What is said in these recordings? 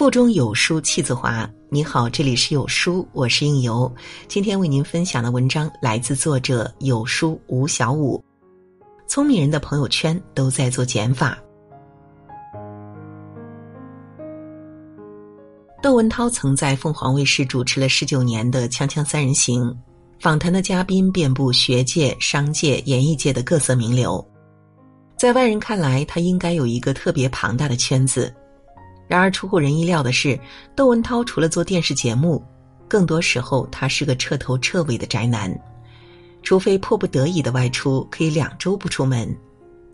腹中有书气自华。你好，这里是有书，我是应由。今天为您分享的文章来自作者有书吴小武。聪明人的朋友圈都在做减法。窦文涛曾在凤凰卫视主持了十九年的《锵锵三人行》，访谈的嘉宾遍布学界、商界、演艺界的各色名流。在外人看来，他应该有一个特别庞大的圈子。然而出乎人意料的是，窦文涛除了做电视节目，更多时候他是个彻头彻尾的宅男。除非迫不得已的外出，可以两周不出门。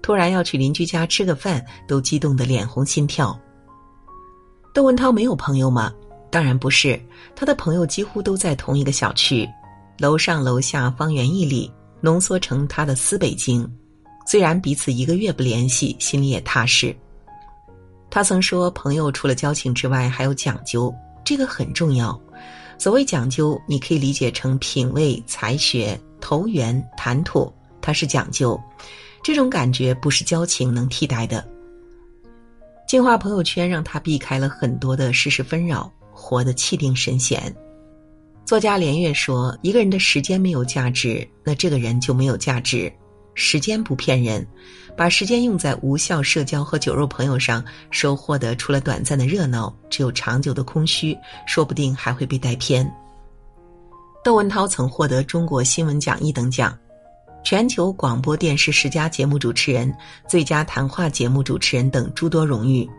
突然要去邻居家吃个饭，都激动的脸红心跳。窦文涛没有朋友吗？当然不是，他的朋友几乎都在同一个小区，楼上楼下方圆一里，浓缩成他的私北京。虽然彼此一个月不联系，心里也踏实。他曾说，朋友除了交情之外，还有讲究，这个很重要。所谓讲究，你可以理解成品味、才学、投缘、谈吐，它是讲究。这种感觉不是交情能替代的。净化朋友圈，让他避开了很多的世事纷扰，活得气定神闲。作家连岳说：“一个人的时间没有价值，那这个人就没有价值。时间不骗人，把时间用在无效社交和酒肉朋友上，收获的除了短暂的热闹，只有长久的空虚，说不定还会被带偏。”窦文涛曾获得中国新闻奖一等奖。全球广播电视十佳节目主持人、最佳谈话节目主持人等诸多荣誉，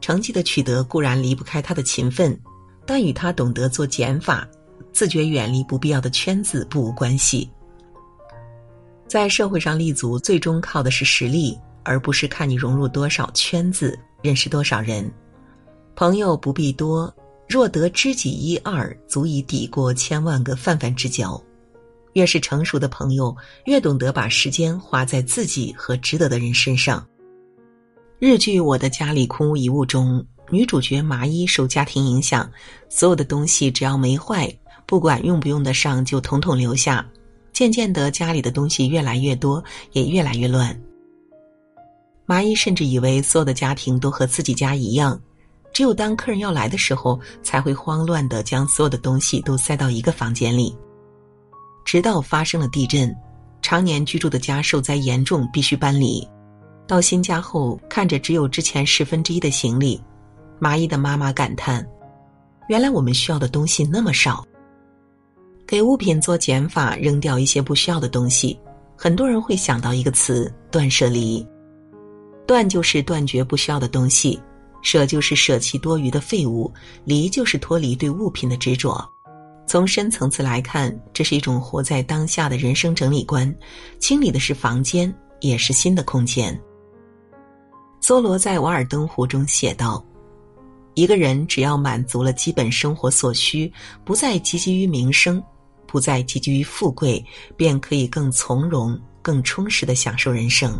成绩的取得固然离不开他的勤奋，但与他懂得做减法、自觉远离不必要的圈子不无关系。在社会上立足，最终靠的是实力，而不是看你融入多少圈子、认识多少人。朋友不必多，若得知己一二，足以抵过千万个泛泛之交。越是成熟的朋友，越懂得把时间花在自己和值得的人身上。日剧《我的家里空无一物》中，女主角麻衣受家庭影响，所有的东西只要没坏，不管用不用得上，就统统留下。渐渐的，家里的东西越来越多，也越来越乱。麻衣甚至以为所有的家庭都和自己家一样，只有当客人要来的时候，才会慌乱的将所有的东西都塞到一个房间里。直到发生了地震，常年居住的家受灾严重，必须搬离。到新家后，看着只有之前十分之一的行李，麻衣的妈妈感叹：“原来我们需要的东西那么少。”给物品做减法，扔掉一些不需要的东西。很多人会想到一个词：断舍离。断就是断绝不需要的东西，舍就是舍弃多余的废物，离就是脱离对物品的执着。从深层次来看，这是一种活在当下的人生整理观，清理的是房间，也是新的空间。梭罗在《瓦尔登湖》中写道：“一个人只要满足了基本生活所需，不再汲汲于名声，不再汲汲于富贵，便可以更从容、更充实的享受人生。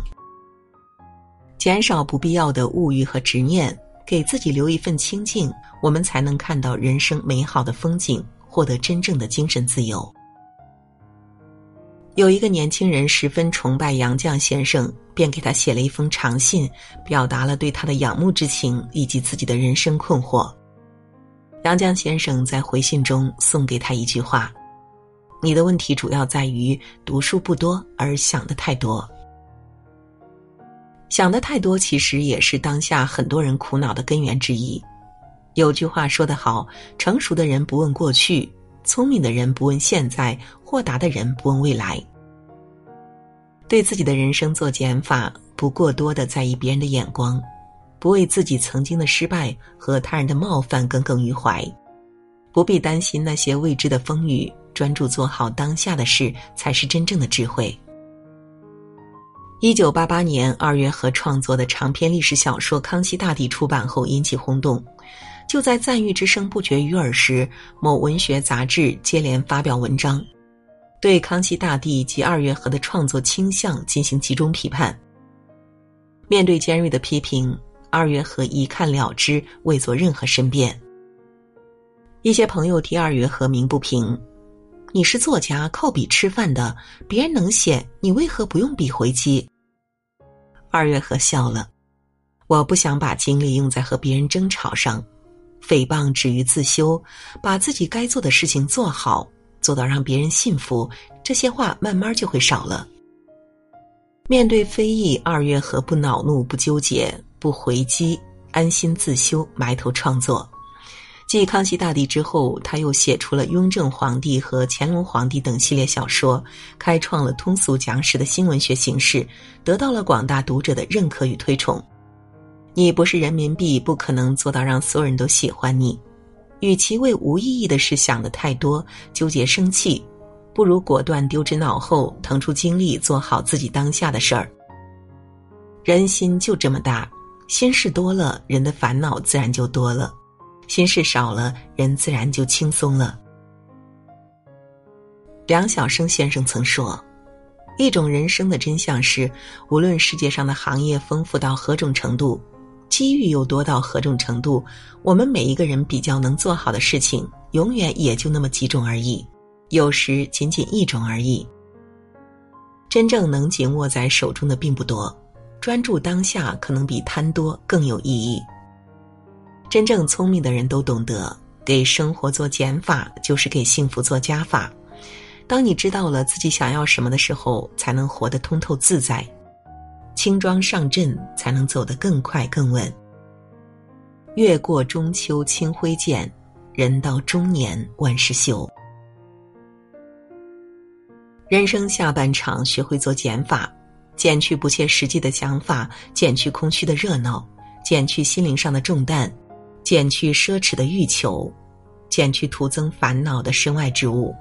减少不必要的物欲和执念，给自己留一份清静，我们才能看到人生美好的风景。”获得真正的精神自由。有一个年轻人十分崇拜杨绛先生，便给他写了一封长信，表达了对他的仰慕之情以及自己的人生困惑。杨绛先生在回信中送给他一句话：“你的问题主要在于读书不多而想的太多。想的太多，其实也是当下很多人苦恼的根源之一。”有句话说得好：“成熟的人不问过去，聪明的人不问现在，豁达的人不问未来。”对自己的人生做减法，不过多的在意别人的眼光，不为自己曾经的失败和他人的冒犯耿耿于怀，不必担心那些未知的风雨，专注做好当下的事，才是真正的智慧。一九八八年，二月河创作的长篇历史小说《康熙大帝》出版后引起轰动。就在赞誉之声不绝于耳时，某文学杂志接连发表文章，对康熙大帝及二月河的创作倾向进行集中批判。面对尖锐的批评，二月河一看了之，未做任何申辩。一些朋友替二月河鸣不平：“你是作家，靠笔吃饭的，别人能写，你为何不用笔回击？”二月河笑了：“我不想把精力用在和别人争吵上。”诽谤止于自修，把自己该做的事情做好，做到让别人信服，这些话慢慢就会少了。面对非议，二月河不恼怒，不纠结，不回击，安心自修，埋头创作。继康熙大帝之后，他又写出了《雍正皇帝》和《乾隆皇帝》等系列小说，开创了通俗讲史的新文学形式，得到了广大读者的认可与推崇。你不是人民币，不可能做到让所有人都喜欢你。与其为无意义的事想的太多，纠结生气，不如果断丢之脑后，腾出精力做好自己当下的事儿。人心就这么大，心事多了，人的烦恼自然就多了。心事少了，人自然就轻松了。梁晓声先生曾说：“一种人生的真相是，无论世界上的行业丰富到何种程度，机遇又多到何种程度，我们每一个人比较能做好的事情，永远也就那么几种而已，有时仅仅一种而已。真正能紧握在手中的并不多，专注当下，可能比贪多更有意义。”真正聪明的人都懂得，给生活做减法，就是给幸福做加法。当你知道了自己想要什么的时候，才能活得通透自在，轻装上阵，才能走得更快更稳。越过中秋清辉渐，人到中年万事休。人生下半场，学会做减法，减去不切实际的想法，减去空虚的热闹，减去心灵上的重担。减去奢侈的欲求，减去徒增烦恼的身外之物，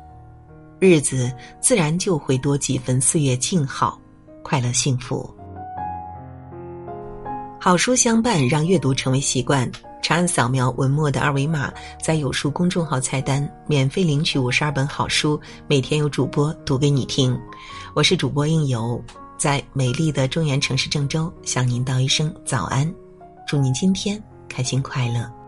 日子自然就会多几分岁月静好，快乐幸福。好书相伴，让阅读成为习惯。长按扫描文末的二维码，在有书公众号菜单免费领取五十二本好书，每天有主播读给你听。我是主播应由，在美丽的中原城市郑州向您道一声早安，祝您今天。开心快乐。